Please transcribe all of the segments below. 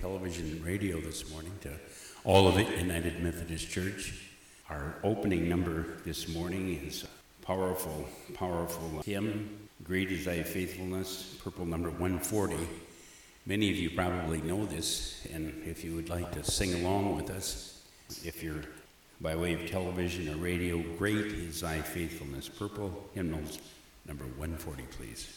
television and radio this morning to Olivet United Methodist Church. Our opening number this morning is a powerful, powerful hymn, Great is Thy Faithfulness, purple number 140. Many of you probably know this, and if you would like to sing along with us, if you're by way of television or radio, Great is Thy Faithfulness, purple hymnals number 140, please.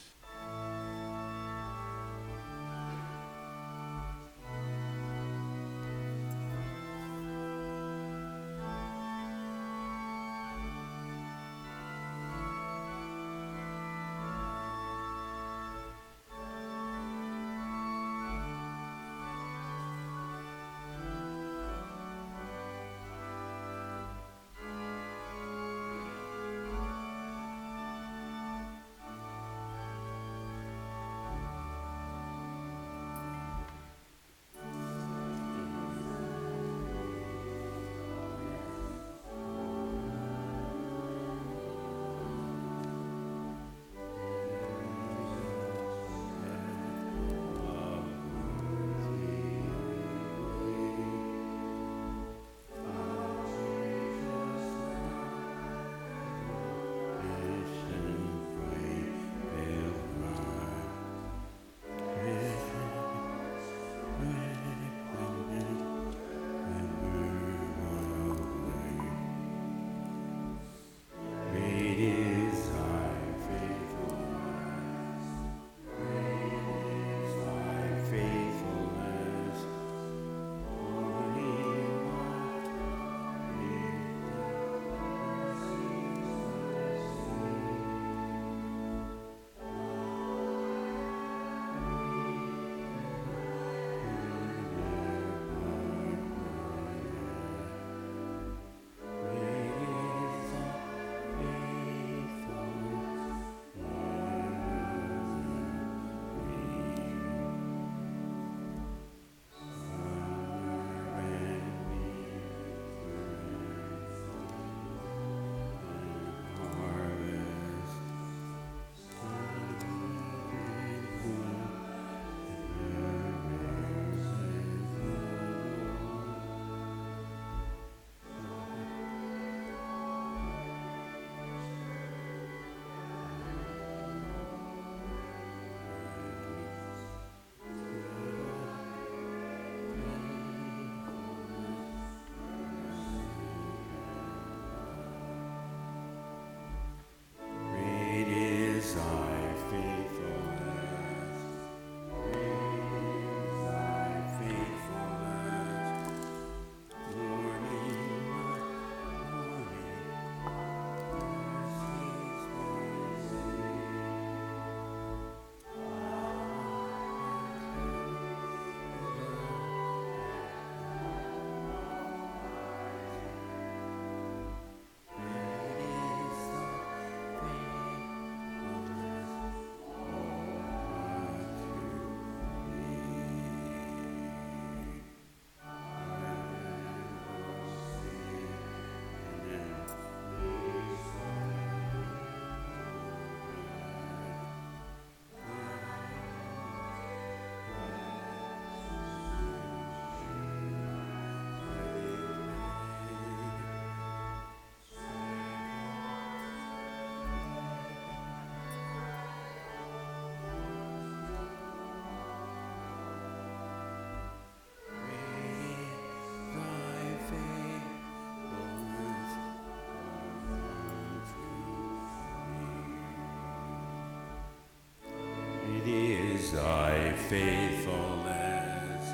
Faithfulness.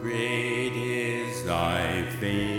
Great is thy faithfulness.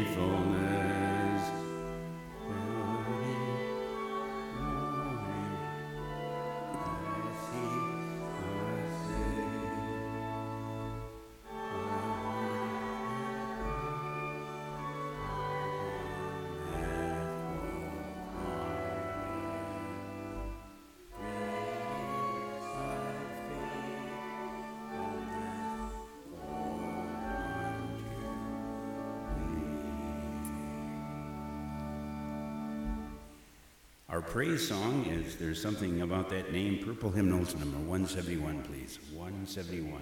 Praise song is there's something about that name, Purple Hymnals number 171, please. 171.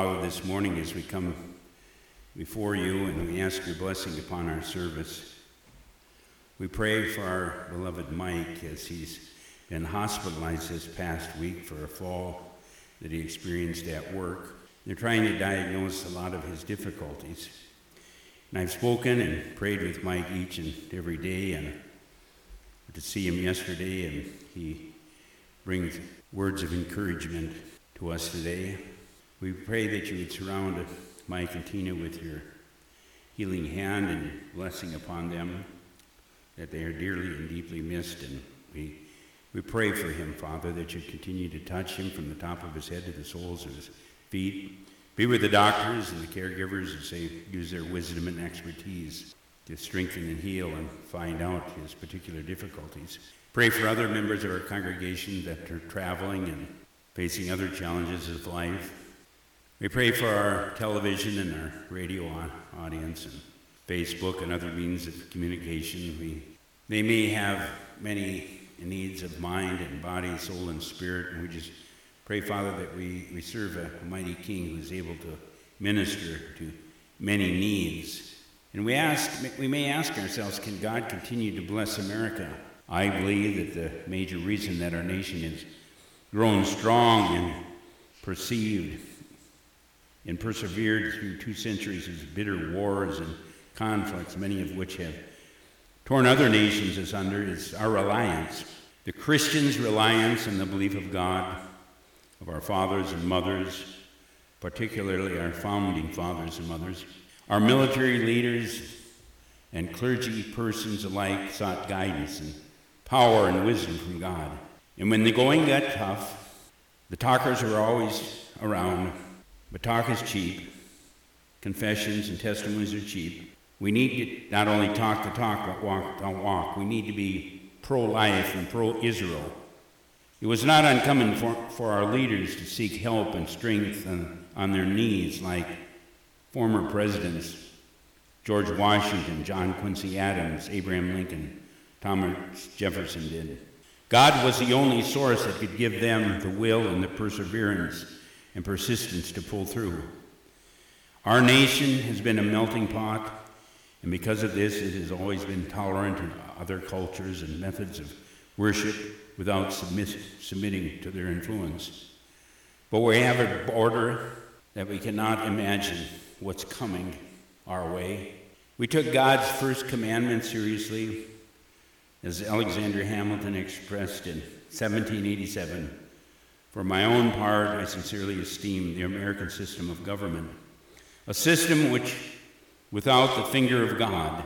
Father, this morning as we come before you and we ask your blessing upon our service, we pray for our beloved Mike as he's been hospitalized this past week for a fall that he experienced at work. They're trying to diagnose a lot of his difficulties. And I've spoken and prayed with Mike each and every day, and to see him yesterday, and he brings words of encouragement to us today. We pray that you would surround Mike and Tina with your healing hand and blessing upon them, that they are dearly and deeply missed. And we, we pray for him, Father, that you continue to touch him from the top of his head to the soles of his feet. Be with the doctors and the caregivers as they use their wisdom and expertise to strengthen and heal and find out his particular difficulties. Pray for other members of our congregation that are traveling and facing other challenges of life. We pray for our television and our radio audience and Facebook and other means of communication. We, they may have many needs of mind and body, soul, and spirit, and we just pray, Father, that we, we serve a mighty King who is able to minister to many needs. And we ask, we may ask ourselves, can God continue to bless America? I believe that the major reason that our nation is grown strong and perceived and persevered through two centuries of bitter wars and conflicts, many of which have torn other nations asunder, is our reliance. The Christians' reliance on the belief of God, of our fathers and mothers, particularly our founding fathers and mothers. Our military leaders and clergy persons alike sought guidance and power and wisdom from God. And when the going got tough, the talkers were always around but talk is cheap. Confessions and testimonies are cheap. We need to not only talk the talk, but walk the walk. We need to be pro life and pro Israel. It was not uncommon for, for our leaders to seek help and strength on, on their knees, like former presidents George Washington, John Quincy Adams, Abraham Lincoln, Thomas Jefferson did. God was the only source that could give them the will and the perseverance and persistence to pull through. Our nation has been a melting pot, and because of this, it has always been tolerant of other cultures and methods of worship without submit, submitting to their influence. But we have a border that we cannot imagine what's coming our way. We took God's first commandment seriously, as Alexander Hamilton expressed in 1787 For my own part, I sincerely esteem the American system of government, a system which, without the finger of God,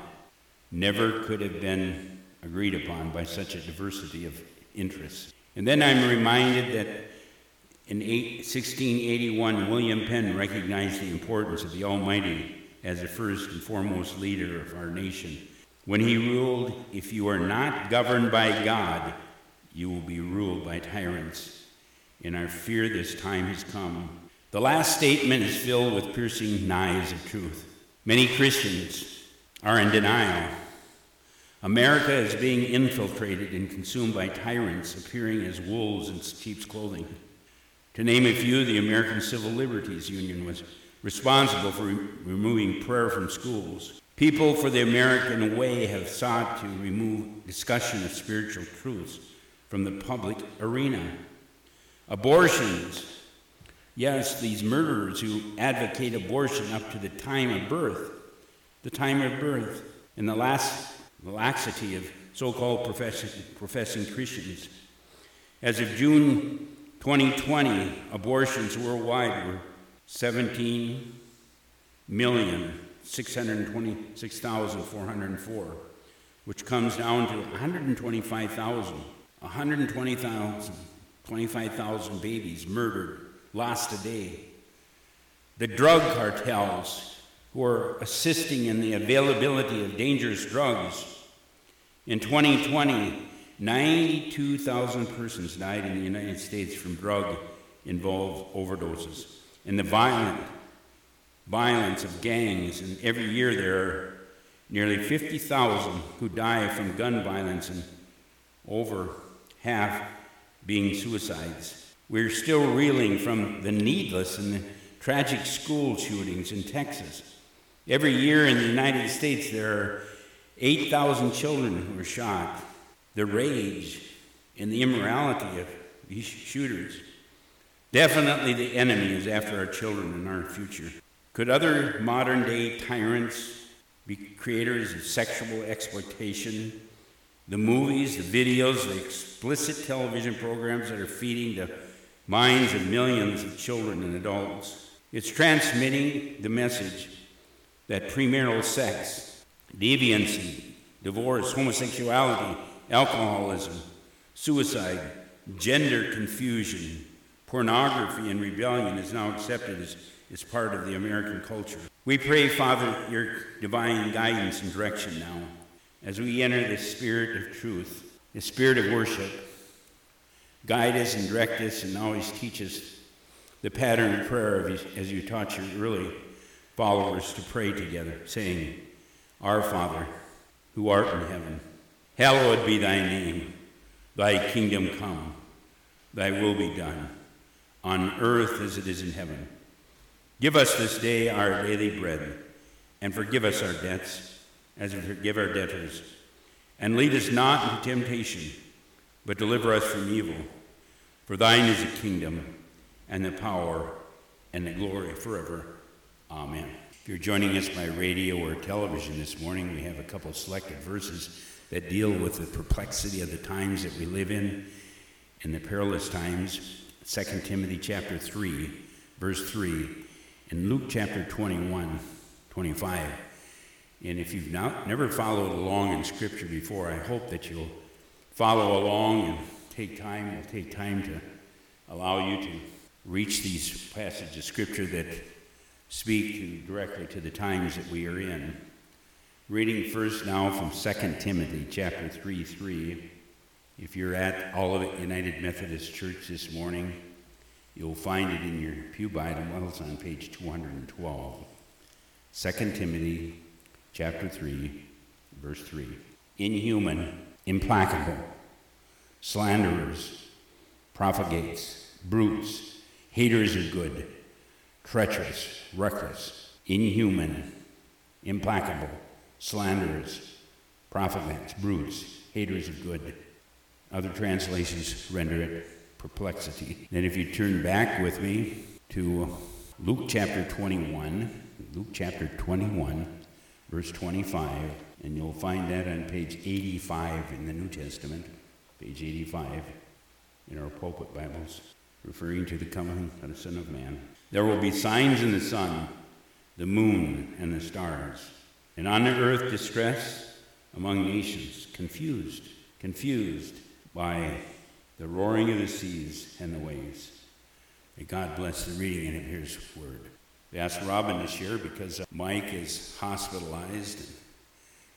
never could have been agreed upon by such a diversity of interests. And then I'm reminded that in 1681, William Penn recognized the importance of the Almighty as the first and foremost leader of our nation. When he ruled, If you are not governed by God, you will be ruled by tyrants. In our fear this time has come. The last statement is filled with piercing knives of truth. Many Christians are in denial. America is being infiltrated and consumed by tyrants appearing as wolves in sheep's clothing. To name a few, the American Civil Liberties Union was responsible for re- removing prayer from schools. People for the American Way have sought to remove discussion of spiritual truths from the public arena. Abortions. Yes, these murderers who advocate abortion up to the time of birth, the time of birth, and the last laxity of so called professing, professing Christians. As of June 2020, abortions worldwide were 17,626,404, which comes down to 125,000, 120,000, 25,000 babies murdered, lost a day. The drug cartels who are assisting in the availability of dangerous drugs. In 2020, 92,000 persons died in the United States from drug involved overdoses. And the violent violence of gangs, and every year there are nearly 50,000 who die from gun violence, and over half being suicides. We're still reeling from the needless and the tragic school shootings in Texas. Every year in the United States, there are 8,000 children who are shot the rage and the immorality of these shooters. Definitely the enemy is after our children and our future. Could other modern day tyrants be creators of sexual exploitation? The movies, the videos, the explicit television programs that are feeding the minds of millions of children and adults. It's transmitting the message that premarital sex, deviancy, divorce, homosexuality, alcoholism, suicide, gender confusion, pornography, and rebellion is now accepted as, as part of the American culture. We pray, Father, your divine guidance and direction now as we enter the spirit of truth, the spirit of worship. Guide us and direct us and always teach us the pattern of prayer as you taught your early followers to pray together, saying, Our Father, who art in heaven Hallowed be thy name. Thy kingdom come. Thy will be done, on earth as it is in heaven. Give us this day our daily bread, and forgive us our debts, as we forgive our debtors. And lead us not into temptation, but deliver us from evil. For thine is the kingdom, and the power, and the glory forever. Amen. If you're joining us by radio or television this morning, we have a couple selected verses that deal with the perplexity of the times that we live in in the perilous times 2 timothy chapter 3 verse 3 and luke chapter 21 25 and if you've not, never followed along in scripture before i hope that you'll follow along and take time It'll take time to allow you to reach these passages of scripture that speak to, directly to the times that we are in Reading first now from 2 Timothy chapter 3 3. If you're at Olivet United Methodist Church this morning, you'll find it in your Pew Bible. It's on page 212. 2 Timothy chapter 3, verse 3. Inhuman, implacable, slanderers, profligates, brutes, haters of good, treacherous, reckless, inhuman, implacable slanderers, profligates, brutes, haters of good. Other translations render it perplexity. Then, if you turn back with me to Luke chapter 21, Luke chapter 21, verse 25, and you'll find that on page 85 in the New Testament, page 85 in our pulpit Bibles. referring to the coming of the Son of Man. There will be signs in the sun, the moon, and the stars. And on the earth, distress among nations, confused, confused by the roaring of the seas and the waves. May God bless the reading of His word. We asked Robin to share because uh, Mike is hospitalized. And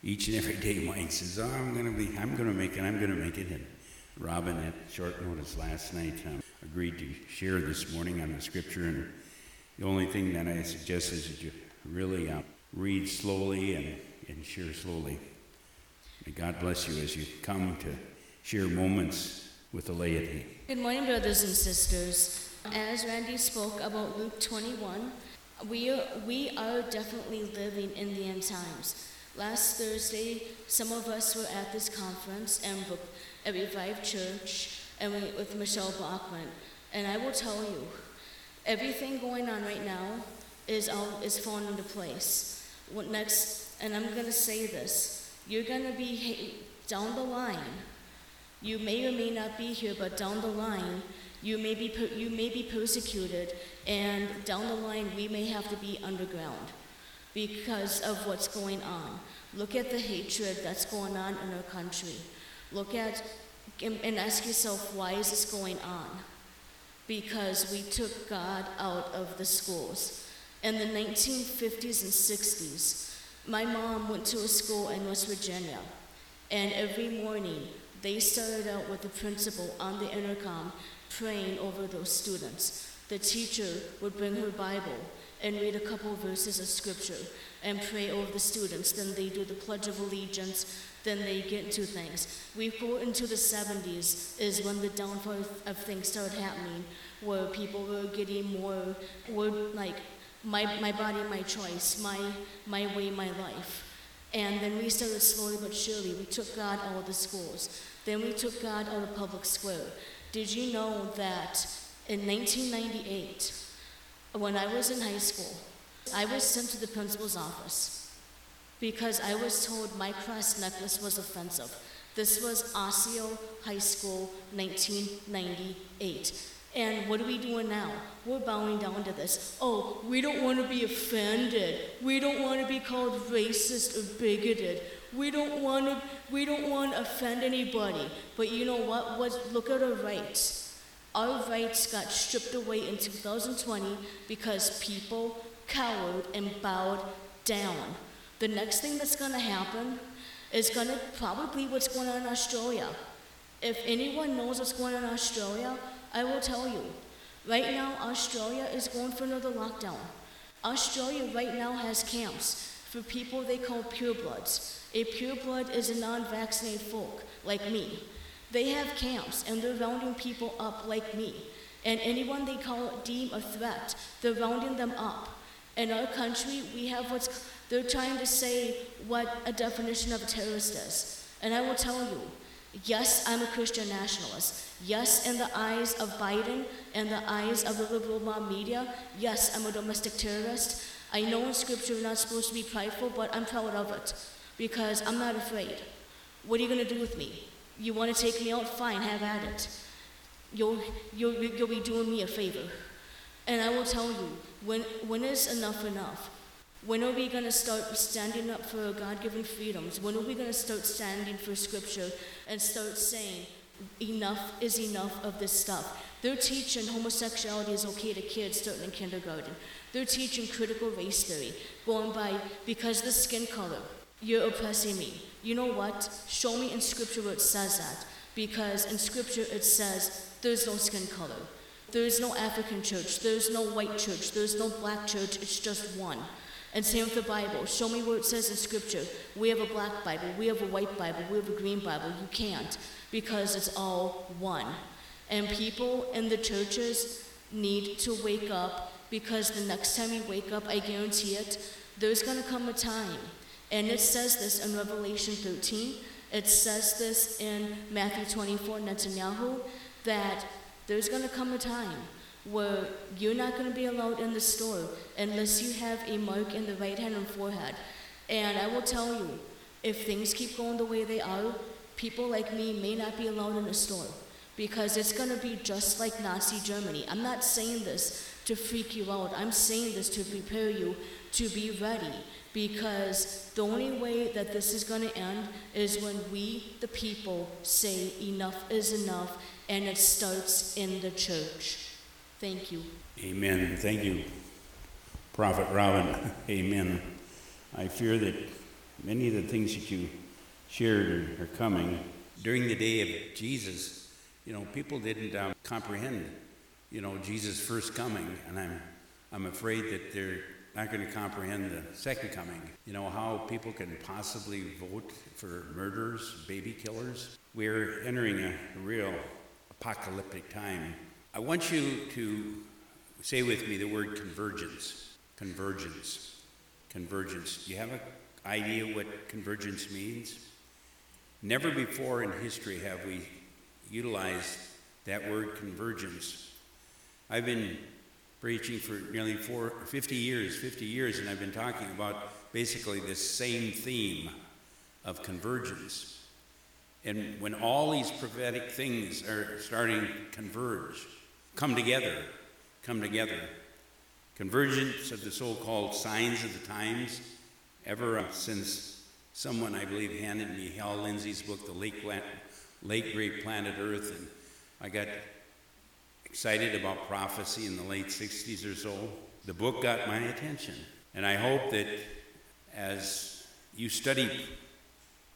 each and every day, Mike says, "Oh, I'm going to be, I'm to make it, I'm going to make it." And Robin, at short notice last night, um, agreed to share this morning on the scripture. And the only thing that I suggest is that you really uh, read slowly and, and share slowly. May God bless you as you come to share moments with the laity. Good morning, brothers and sisters. As Randy spoke about Luke 21, we are, we are definitely living in the end times. Last Thursday, some of us were at this conference and at Revive Church and we, with Michele Bachmann. And I will tell you, everything going on right now is all is falling into place. What next? And I'm gonna say this: you're gonna be down the line. You may or may not be here, but down the line, you may be you may be persecuted, and down the line, we may have to be underground because of what's going on. Look at the hatred that's going on in our country. Look at and ask yourself, why is this going on? Because we took God out of the schools. In the 1950s and 60s, my mom went to a school in West Virginia, and every morning they started out with the principal on the intercom praying over those students. The teacher would bring her Bible and read a couple of verses of scripture and pray over the students. Then they do the Pledge of Allegiance. Then they get into things. We go into the 70s is when the downfall of things started happening, where people were getting more, were like, my, my body, my choice, my, my way, my life. And then we started slowly but surely. We took God out of the schools. Then we took God out of public square. Did you know that in 1998, when I was in high school, I was sent to the principal's office because I was told my cross necklace was offensive. This was Osseo High School, 1998. And what are we doing now? We're bowing down to this. Oh, we don't want to be offended. We don't want to be called racist or bigoted. We don't want to we don't want to offend anybody. But you know what? what look at our rights. Our rights got stripped away in 2020 because people cowered and bowed down. The next thing that's going to happen is going to probably what's going on in Australia. If anyone knows what's going on in Australia, I will tell you. Right now, Australia is going for another lockdown. Australia right now has camps for people they call purebloods. A pureblood is a non vaccinated folk like me. They have camps and they're rounding people up like me. And anyone they call deem a threat, they're rounding them up. In our country, we have what's, they're trying to say what a definition of a terrorist is. And I will tell you, yes, I'm a Christian nationalist. Yes, in the eyes of Biden and the eyes of the liberal mob media, yes, I'm a domestic terrorist. I know in scripture we're not supposed to be prideful, but I'm proud of it because I'm not afraid. What are you going to do with me? You want to take me out? Fine, have at it. You'll, you'll, you'll be doing me a favor. And I will tell you, when, when is enough enough? When are we going to start standing up for God given freedoms? When are we going to start standing for Scripture and start saying, enough is enough of this stuff? They're teaching homosexuality is okay to kids starting in kindergarten. They're teaching critical race theory, going by because the skin color, you're oppressing me. You know what? Show me in Scripture where it says that. Because in Scripture it says there's no skin color. There's no African church. There's no white church. There's no black church. It's just one. And same with the Bible. Show me where it says in Scripture, we have a black Bible, we have a white Bible, we have a green Bible. You can't because it's all one. And people in the churches need to wake up because the next time you wake up, I guarantee it, there's going to come a time. And it says this in Revelation 13. It says this in Matthew 24, Netanyahu, that there's going to come a time where you're not going to be allowed in the store unless you have a mark in the right hand and forehead. And I will tell you, if things keep going the way they are, people like me may not be allowed in the store. because it's going to be just like Nazi Germany. I'm not saying this to freak you out, I'm saying this to prepare you to be ready because the only way that this is going to end is when we, the people, say enough is enough and it starts in the church. Thank you. Amen. Thank you, Prophet Robin. Amen. I fear that many of the things that you shared are, coming. During the day of Jesus, you know, people didn't um, comprehend, you know, Jesus' first coming, and I'm, I'm afraid that they're not going to comprehend the second coming. You know, how people can possibly vote for murderers, baby killers. We're entering a real apocalyptic time. I want you to say with me the word convergence. Convergence. Convergence. Do you have an idea what convergence means? Never before in history have we utilized that word convergence. I've been preaching for nearly four, 50 years, 50 years, and I've been talking about basically this same theme of convergence. And when all these prophetic things are starting to converge, come together, come together, convergence of the so called signs of the times, ever since someone, I believe, handed me Hal Lindsey's book, The Late, Late Great Planet Earth, and I got excited about prophecy in the late 60s or so. The book got my attention. And I hope that as you study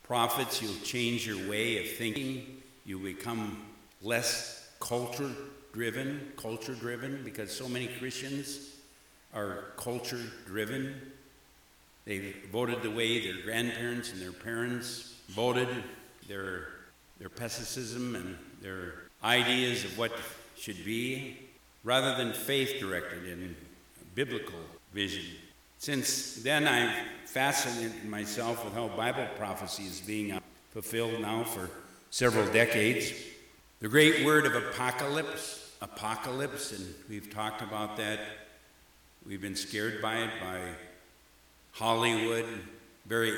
prophets, you'll change your way of thinking. You become less culture driven, culture driven, because so many Christians are culture driven. They voted the way their grandparents and their parents voted, their, their pessimism and their ideas of what should be, rather than faith directed and biblical vision. Since then, I've fascinated myself with how Bible prophecy is being fulfilled now for several decades. The great word of apocalypse, apocalypse, and we've talked about that. We've been scared by it by Hollywood, very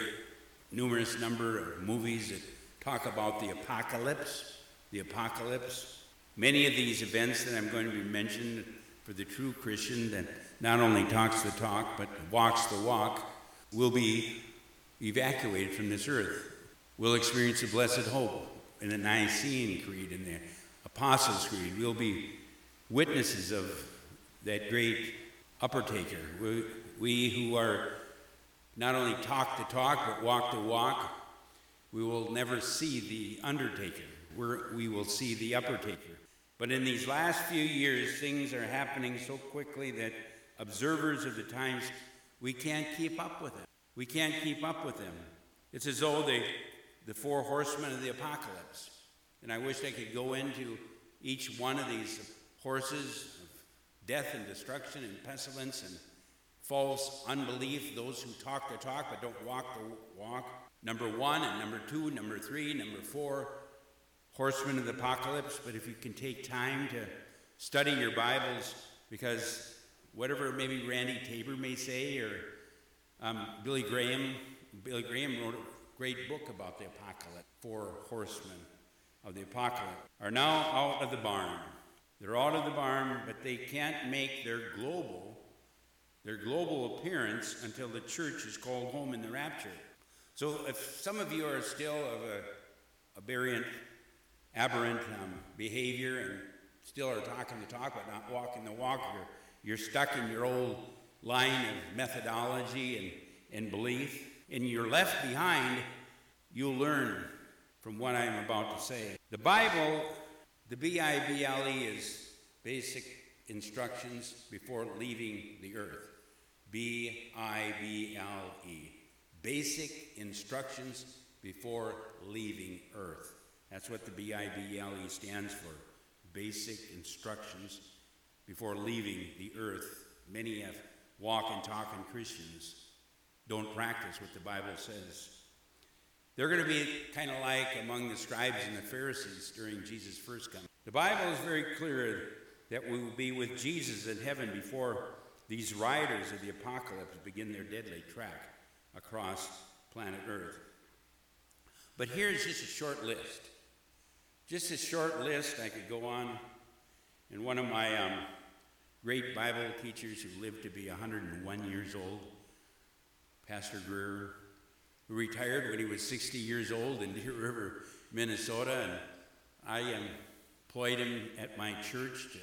numerous number of movies that talk about the apocalypse, the apocalypse. Many of these events that I'm going to be mentioning for the true Christian that not only talks the talk but walks the walk will be evacuated from this earth. We'll experience the blessed hope in the Nicene Creed and the Apostles' Creed. We'll be witnesses of that great uppertaker. We, we who are not only talk the talk but walk the walk, we will never see the undertaker. We're, we will see the uppertaker. But in these last few years, things are happening so quickly that observers of the times, we can't keep up with it. We can't keep up with them. It's as though they, the four horsemen of the apocalypse. And I wish I could go into each one of these horses of death and destruction and pestilence and false unbelief, those who talk the talk but don't walk the walk. Number one and number two, number three, number four, horsemen of the apocalypse. But if you can take time to study your Bibles, because whatever maybe Randy Tabor may say or um, Billy Graham, Billy Graham wrote a great book about the apocalypse. Four horsemen of the apocalypse are now out of the barn. They're out of the barn, but they can't make their global, their global appearance until the church is called home in the rapture. So if some of you are still of a aberrant, aberrant um, behavior and still are talking the talk but not walking the walk, you're, you're stuck in your old line of methodology and, and belief, and you're left behind, you'll learn from what I'm about to say. The Bible, the B I B L E, is basic instructions before leaving the earth. B I B L E. Basic instructions before leaving earth. That's what the B I B L E stands for. Basic instructions before leaving the earth. Many have walk and talk in Christians don't practice what the Bible says. They're going to be kind of like among the scribes and the Pharisees during Jesus' first coming. The Bible is very clear that we will be with Jesus in heaven before these riders of the apocalypse begin their deadly track across planet Earth. But here's just a short list Just a short list, I could go on. And one of my um, great Bible teachers who lived to be 101 years old, Pastor Greer, who retired when he was 60 years old in Deer River, Minnesota. And I employed him at my church to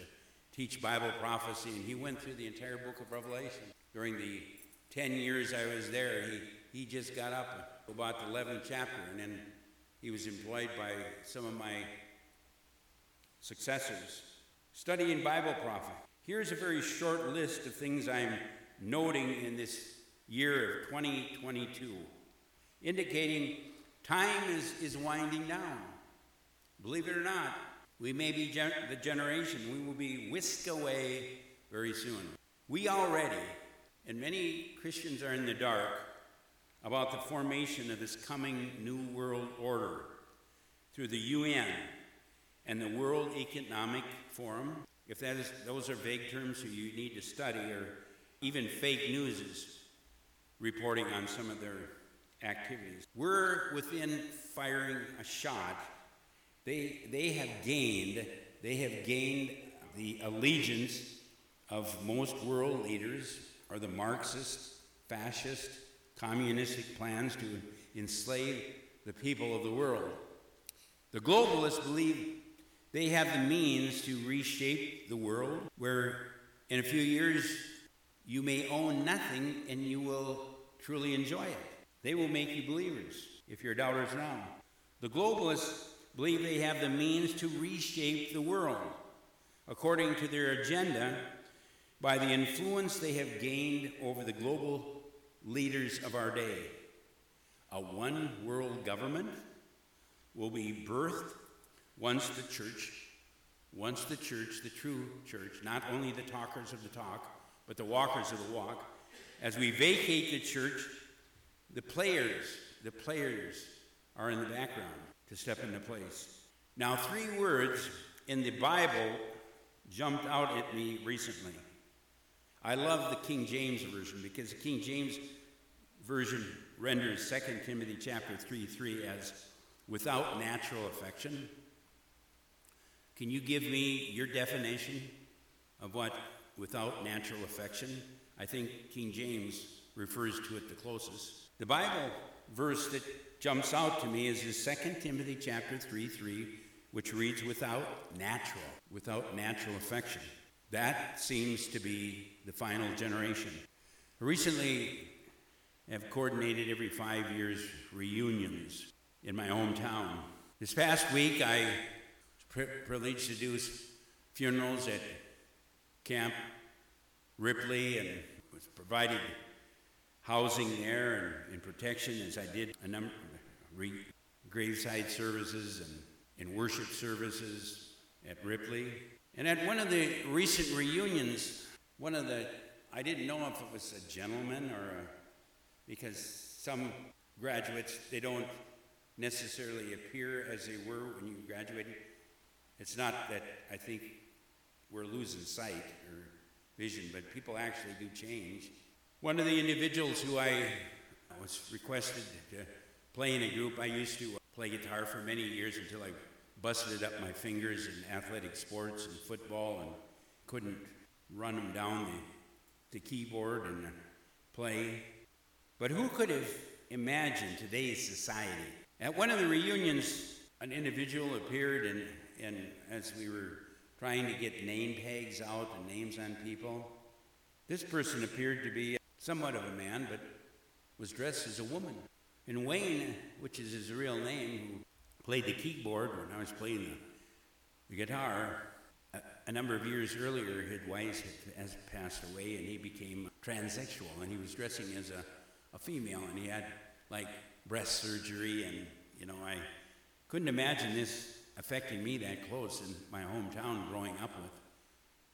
teach Bible prophecy, and he went through the entire book of Revelation. During the 10 years I was there, he, he just got up about the 11th chapter, and then he was employed by some of my successors studying Bible prophecy. Here's a very short list of things I'm noting in this year of 2022, indicating time is, is winding down. Believe it or not, we may be gen- the generation, we will be whisked away very soon. We already, and many Christians are in the dark about the formation of this coming new world order through the UN and the World Economic Forum. If that is, those are vague terms you need to study, or even fake news is reporting on some of their activities. We're within firing a shot they, they have gained, they have gained the allegiance of most world leaders are the Marxist, fascist, communistic plans to enslave the people of the world. The globalists believe they have the means to reshape the world where in a few years you may own nothing and you will truly enjoy it. They will make you believers if you're doubters now. The globalists believe they have the means to reshape the world according to their agenda by the influence they have gained over the global leaders of our day. A one world government will be birthed once the church, once the church, the true church, not only the talkers of the talk, but the walkers of the walk, as we vacate the church, the players, the players are in the background to step into place. Now, three words in the Bible jumped out at me recently. I love the King James Version because the King James Version renders 2 Timothy chapter 3 3 as without natural affection. Can you give me your definition of what without natural affection? I think King James refers to it the closest. The Bible verse that jumps out to me is this 2 Timothy chapter 3 3, which reads, without natural, without natural affection. That seems to be the final generation. Recently, I've coordinated every five years reunions in my hometown. This past week, I was privileged to do funerals at Camp Ripley and was provided housing there and, and protection as I did a number re- graveside services and, and worship services at Ripley. And at one of the recent reunions, one of the, I didn't know if it was a gentleman or a, because some graduates, they don't necessarily appear as they were when you graduated. It's not that I think we're losing sight or vision, but people actually do change. One of the individuals who I was requested to play in a group, I used to play guitar for many years until I busted up my fingers in athletic sports and football and couldn't run them down the, the keyboard and play. But who could have imagined today's society? At one of the reunions, an individual appeared, and, and as we were trying to get name tags out and names on people, this person appeared to be somewhat of a man, but was dressed as a woman. And Wayne, which is his real name, who played the keyboard when I was playing the, the guitar, a, number of years earlier, his wife has passed away and he became transsexual and he was dressing as a, a female and he had like breast surgery and, you know, I couldn't imagine this affecting me that close in my hometown growing up with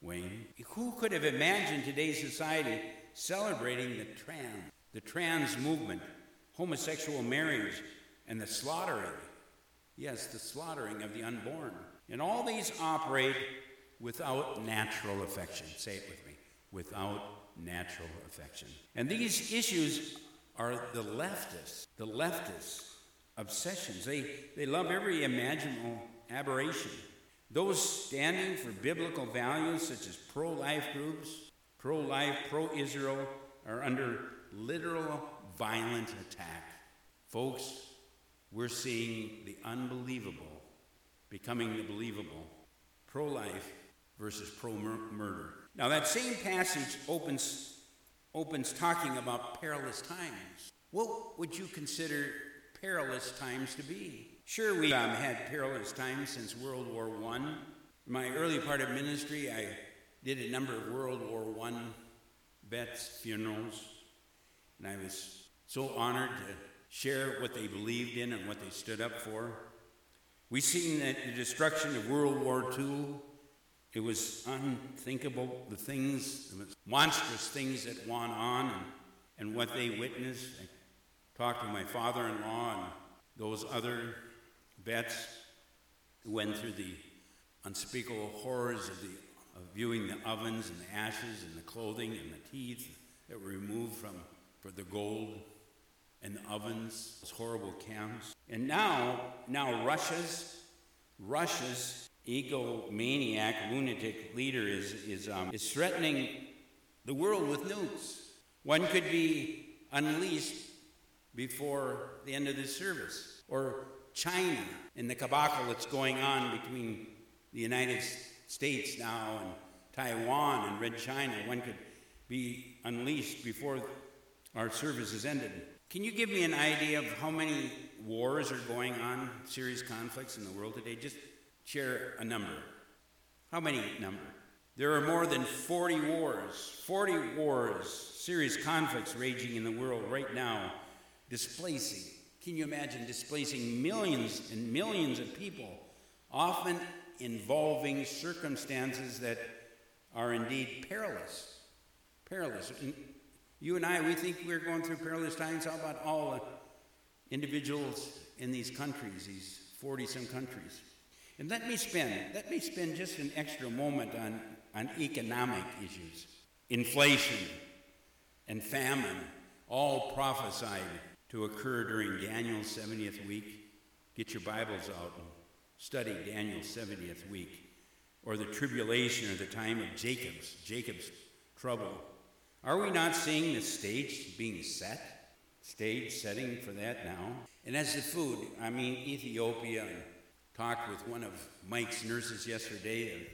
Wayne. Who could have imagined today's society celebrating the trans, the trans movement, homosexual marriage, and the slaughtering, yes, the slaughtering of the unborn. And all these operate without natural affection. Say it with me without natural affection. And these issues are the leftists, the leftists' obsessions. They, they love every imaginable aberration. Those standing for biblical values such as pro life groups, pro life, pro Israel, are under literal violent attack. Folks, we're seeing the unbelievable becoming the believable. Pro life versus pro murder. Now, that same passage opens, opens talking about perilous times. What would you consider perilous times to be? Sure, we um, had perilous times since World War I. In my early part of ministry, I did a number of World War I vets' funerals, and I was so honored to share what they believed in and what they stood up for. We've seen that the destruction of World War II, it was unthinkable, the things, the monstrous things that went on and, and what they witnessed. I talked to my father in law and those other vets who went through the unspeakable horrors of, the, of viewing the ovens and the ashes and the clothing and the teeth that were removed from for the gold and the ovens, those horrible camps. And now, now Russia's, Russia's egomaniac, lunatic leader is, is, um, is threatening the world with nukes. One could be unleashed before the end of this service. Or China and the cabal that's going on between the United States now and Taiwan and Red China. One could be unleashed before our service is ended. Can you give me an idea of how many wars are going on, serious conflicts in the world today? Just share a number. How many number? There are more than 40 wars, 40 wars, serious conflicts raging in the world right now, displacing. Can you imagine displacing millions and millions of people, often involving circumstances that are indeed perilous? Perilous. You and I, we think we're going through perilous times. How about all the individuals in these countries, these 40 some countries? And let me spend, let me spend just an extra moment on, on economic issues. Inflation and famine, all prophesied to occur during Daniel's 70th week. Get your Bibles out and study Daniel's 70th week. Or the tribulation or the time of Jacob's, Jacob's trouble are we not seeing the stage being set? Stage setting for that now? And as the food, I mean, Ethiopia, talked with one of Mike's nurses yesterday that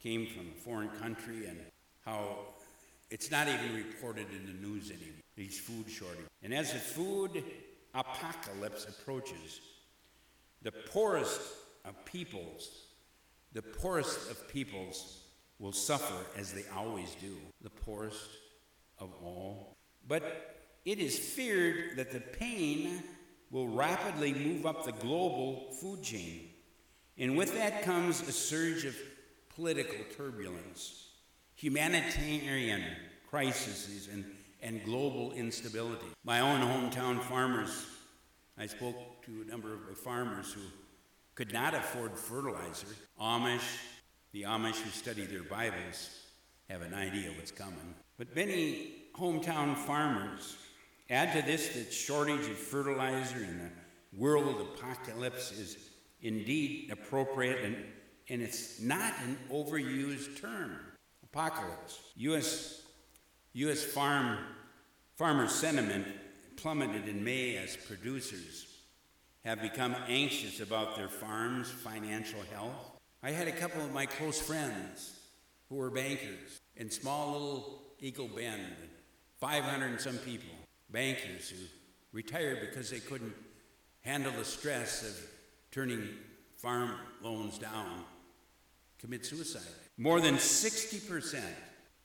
came from a foreign country and how it's not even reported in the news anymore, these food shortages. And as the food apocalypse approaches, the poorest of peoples, the poorest of peoples will suffer as they always do. The poorest of all. But it is feared that the pain will rapidly move up the global food chain. And with that comes a surge of political turbulence, humanitarian crises, and, and global instability. My own hometown farmers, I spoke to a number of farmers who could not afford fertilizer. Amish, the Amish who study their Bibles, have an idea what's coming. But many hometown farmers add to this that shortage of fertilizer and the world apocalypse is indeed appropriate and, and it's not an overused term. Apocalypse. U.S. U.S. farm farmer sentiment plummeted in May as producers have become anxious about their farms' financial health. I had a couple of my close friends who were bankers in small little Eagle Bend, 500 and some people, bankers who retired because they couldn't handle the stress of turning farm loans down, commit suicide. More than 60%,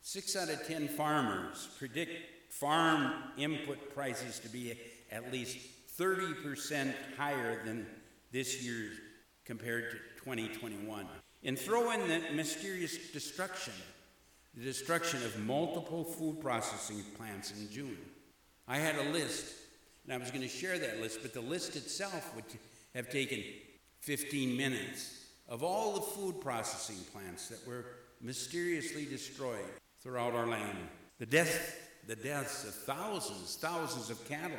6 out of 10 farmers predict farm input prices to be at least 30% higher than this year compared to 2021. And throw in the mysterious destruction, the destruction of multiple food processing plants in June. I had a list, and I was going to share that list, but the list itself would have taken 15 minutes of all the food processing plants that were mysteriously destroyed throughout our land. The death, the deaths of thousands, thousands of cattle.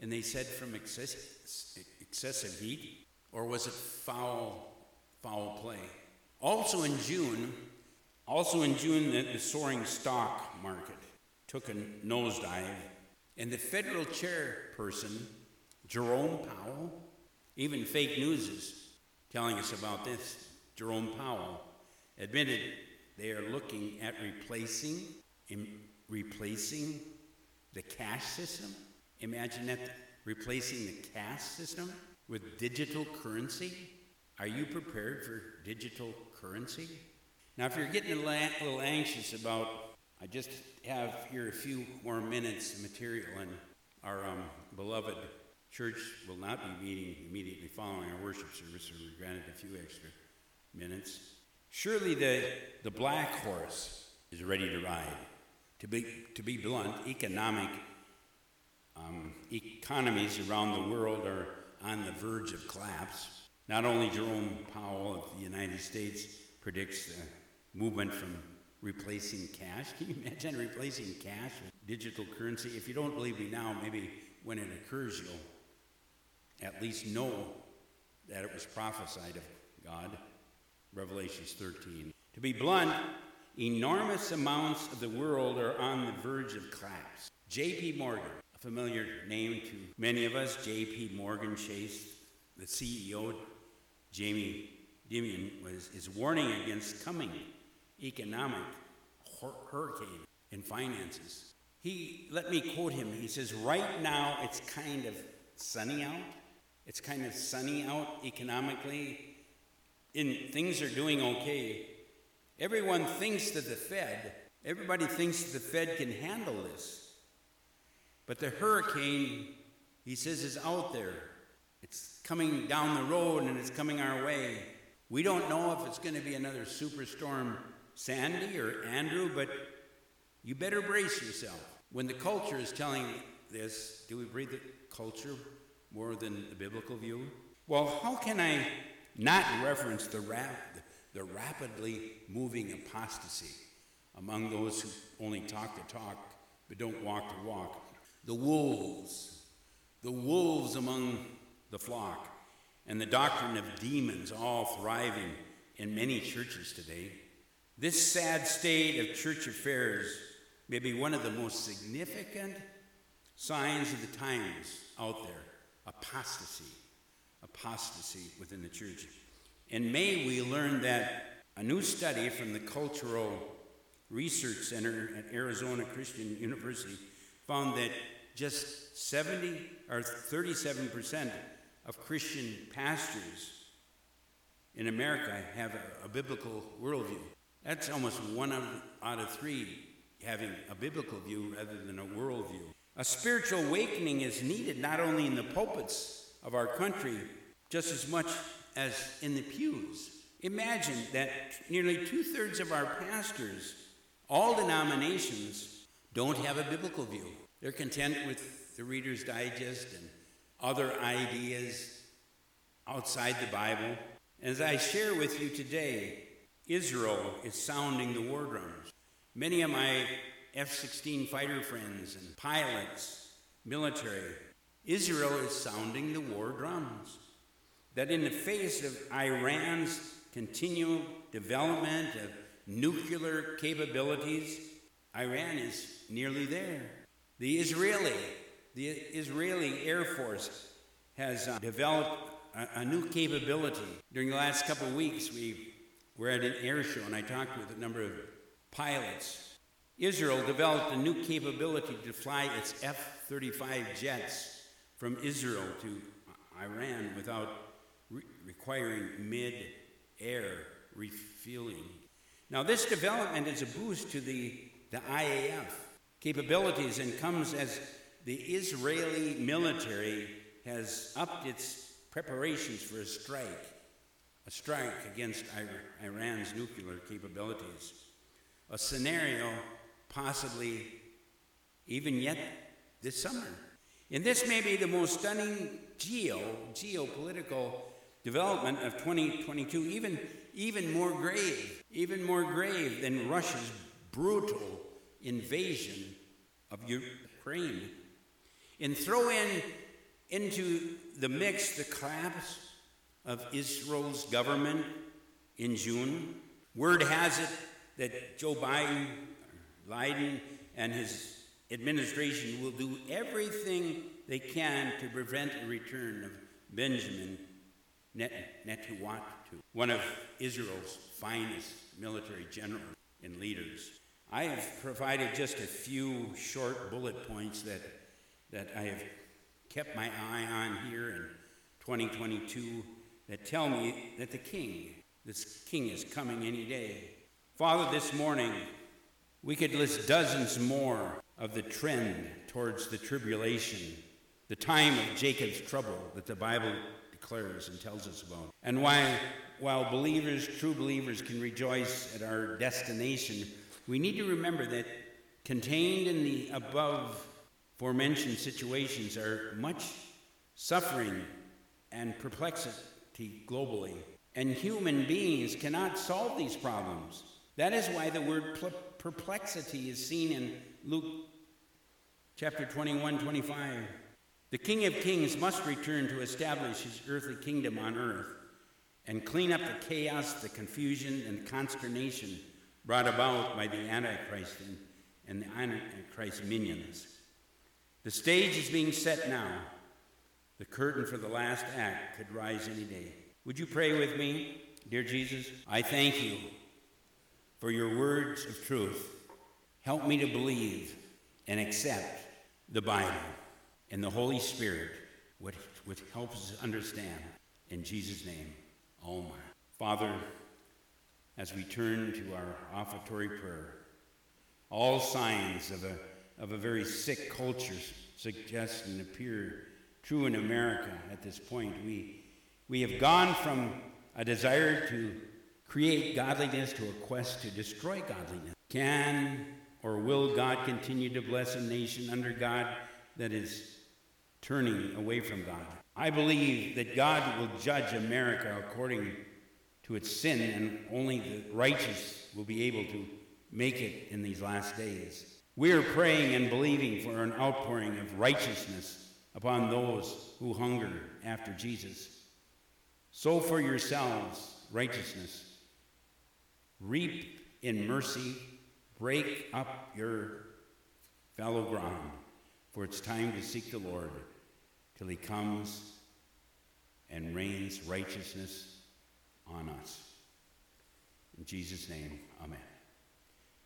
And they said from excess, excessive heat, or was it foul foul play. Also in June, also in June, the, the soaring stock market took a nosedive, and the federal chairperson, Jerome Powell, even fake news is telling us about this. Jerome Powell admitted they are looking at replacing, replacing the cash system. Imagine that replacing the cash system with digital currency. Are you prepared for digital currency? Now, if you're getting a little anxious about, I just have here a few more minutes of material, and our um, beloved church will not be meeting immediately following our worship service, so we're granted a few extra minutes. Surely the, the black horse is ready to ride. To be, to be blunt, economic um, economies around the world are on the verge of collapse. Not only Jerome Powell of the United States predicts the movement from replacing cash. Can you imagine replacing cash with digital currency? If you don't believe me now, maybe when it occurs, you'll at least know that it was prophesied of God. Revelations 13. To be blunt, enormous amounts of the world are on the verge of collapse. J.P. Morgan, a familiar name to many of us, J.P. Morgan Chase, the CEO, Jamie Dimon, was, is warning against coming economic hurricane in finances. He, let me quote him, he says, Right now it's kind of sunny out. It's kind of sunny out economically. And things are doing okay. Everyone thinks that the Fed, everybody thinks the Fed can handle this. But the hurricane, he says, is out there. It's coming down the road and it's coming our way. We don't know if it's going to be another superstorm Sandy or Andrew, but you better brace yourself. When the culture is telling this, do we breathe the culture more than the biblical view? Well, how can I not reference the, rap- the rapidly moving apostasy among those who only talk the talk but don't walk the walk? The wolves, the wolves among the flock, and the doctrine of demons all thriving in many churches today. This sad state of church affairs may be one of the most significant signs of the times out there apostasy. Apostasy within the church. In May, we learned that a new study from the Cultural Research Center at Arizona Christian University found that just 70 or 37% of Christian pastors in America have a, a biblical worldview. That's almost one out of three having a biblical view rather than a worldview. A spiritual awakening is needed not only in the pulpits of our country, just as much as in the pews. Imagine that nearly two thirds of our pastors, all denominations, don't have a biblical view. They're content with the Reader's Digest and other ideas outside the Bible. As I share with you today, Israel is sounding the war drums. Many of my F 16 fighter friends and pilots, military, Israel is sounding the war drums. That in the face of Iran's continual development of nuclear capabilities, Iran is nearly there. The Israeli, the Israeli Air Force has uh, developed a, a, new capability. During the last couple of weeks, we we're at an air show, and I talked with a number of pilots. Israel developed a new capability to fly its F 35 jets from Israel to Iran without re- requiring mid air refueling. Now, this development is a boost to the, the IAF capabilities and comes as the Israeli military has upped its preparations for a strike a strike against Iran's nuclear capabilities. A scenario possibly even yet this summer. And this may be the most stunning geo, geopolitical development of 2022, even, even more grave, even more grave than Russia's brutal invasion of Ukraine. And throw in into the mix the collapse of Israel's government in June. Word has it that Joe Biden, Biden and his administration will do everything they can to prevent a return of Benjamin Netanyahu, one of Israel's finest military generals and leaders. I have provided just a few short bullet points that, that I have kept my eye on here in 2022 that tell me that the king, this king is coming any day. Father, this morning, we could list dozens more of the trend towards the tribulation, the time of Jacob's trouble that the Bible declares and tells us about. And why, while believers, true believers, can rejoice at our destination, we need to remember that contained in the above aforementioned situations are much suffering and perplexity globally. And human beings cannot solve these problems. That is why the word perplexity is seen in Luke chapter 21 25. The King of Kings must return to establish his earthly kingdom on earth and clean up the chaos, the confusion, and consternation brought about by the Antichrist and, the Antichrist minions. The stage is being set now. The curtain for the last act could rise any day. Would you pray with me? Dear Jesus, I thank you for your words of truth. Help me to believe and accept the Bible and the Holy Spirit, which, which helps us understand. In Jesus' name, Amen. Father, as we turn to our offertory prayer, all signs of a, of a very sick culture suggest and appear true in America at this point. We, we have gone from a desire to create godliness to a quest to destroy godliness. Can or will God continue to bless a nation under God that is turning away from God? I believe that God will judge America according to its sin, and only the righteous will be able to make it in these last days. We are praying and believing for an outpouring of righteousness upon those who hunger after Jesus. Sow for yourselves righteousness. Reap in mercy. Break up your fallow ground, for it's time to seek the Lord till he comes and rains righteousness on us. In Jesus' name, amen.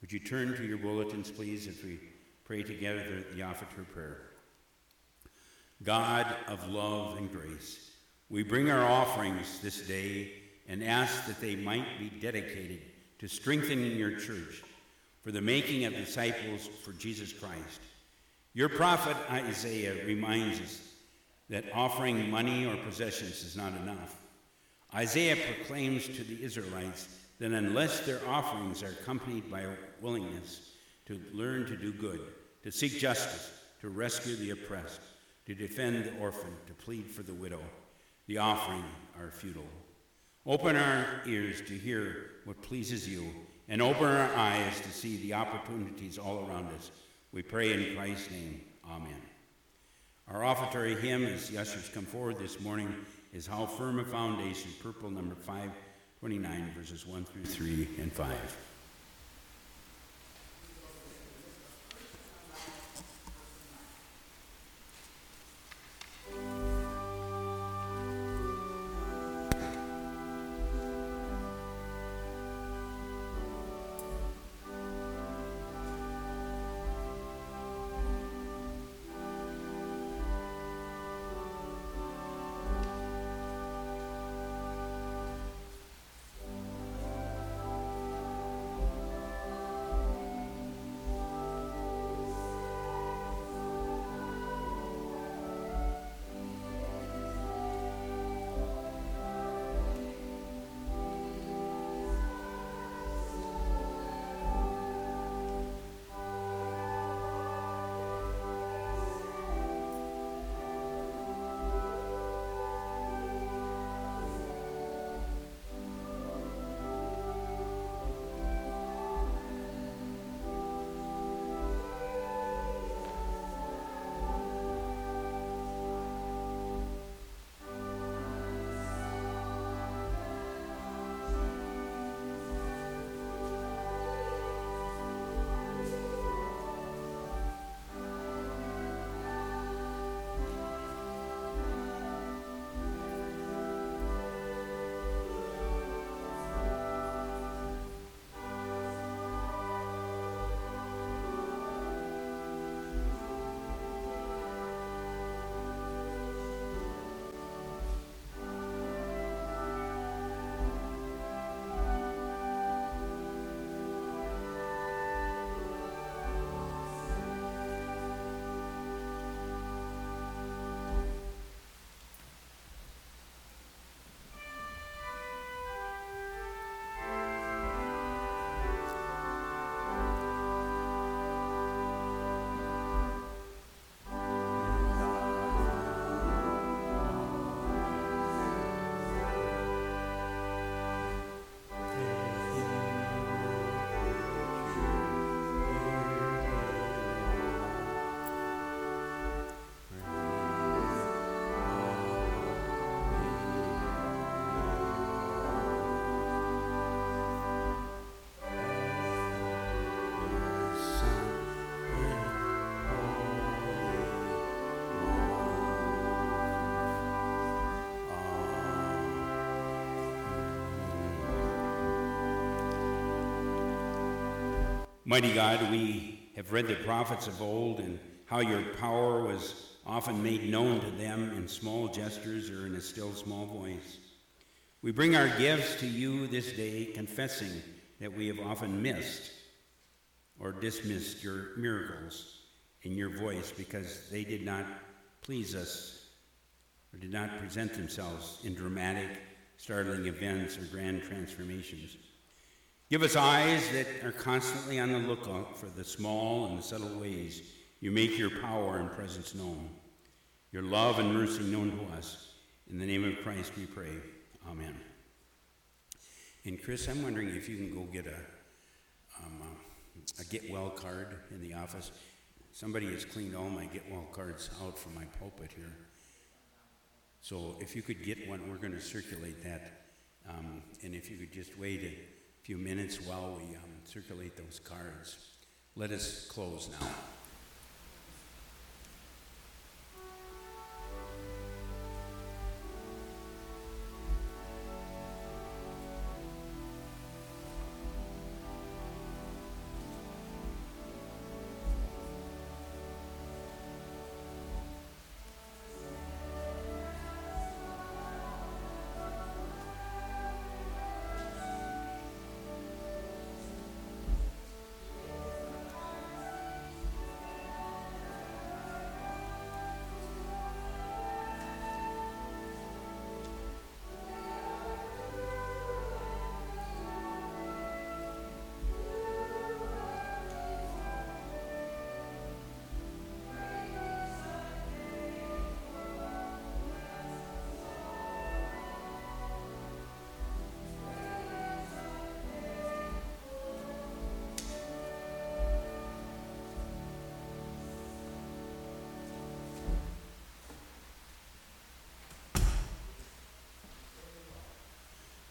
Would you turn to your bulletins, please, as we pray together the offertory prayer? God of love and grace, we bring our offerings this day and ask that they might be dedicated to strengthening your church for the making of disciples for Jesus Christ. Your prophet Isaiah reminds us that offering money or possessions is not enough. Isaiah proclaims to the Israelites that unless their offerings are accompanied by a willingness to learn to do good, to seek justice, to rescue the oppressed, to defend the orphan, to plead for the widow, the offering are futile. Open our ears to hear what pleases you, and open our eyes to see the opportunities all around us. We pray in Christ's name. Amen. Our offertory hymn, as the ushers come forward this morning, is How Firm a Foundation, purple number 529, verses 1 through 3 and 5. Mighty God, we have read the prophets of old and how your power was often made known to them in small gestures or in a still small voice. We bring our gifts to you this day, confessing that we have often missed or dismissed your miracles in your voice because they did not please us or did not present themselves in dramatic, startling events or grand transformations. Give us eyes that are constantly on the lookout for the small and the subtle ways you make your power and presence known, your love and mercy known to us. In the name of Christ we pray. Amen. And Chris, I'm wondering if you can go get a, um, a, get well card in the office. Somebody has cleaned all my get well cards out from my pulpit here. So if you could get one, we're going to circulate that. Um, and if you could just wait a few minutes while we um, circulate those cards. Let us close now.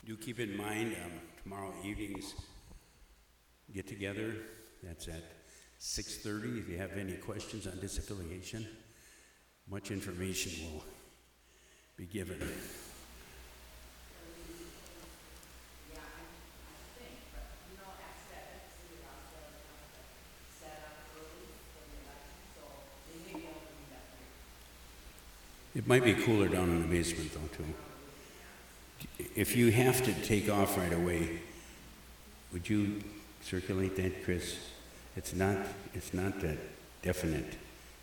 Do keep in mind um, tomorrow evening's get together. That's at 6:30. If you have any questions on disaffiliation, much information will be given. It might be cooler down in the basement though too. If you have to take off right away, would you circulate that, Chris? It's not, it's not that definite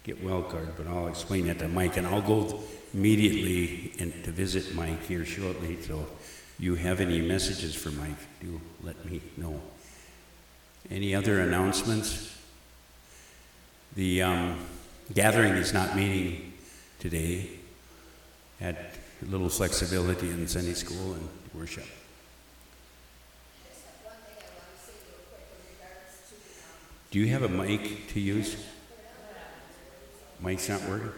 get well card, but I'll explain that to Mike, and I'll go immediately in, to visit Mike here shortly. So, if you have any messages for Mike? Do let me know. Any other announcements? The um, gathering is not meeting today. Had a little flexibility in Sunday school and worship. Do you have a mic to use? Mic's not working?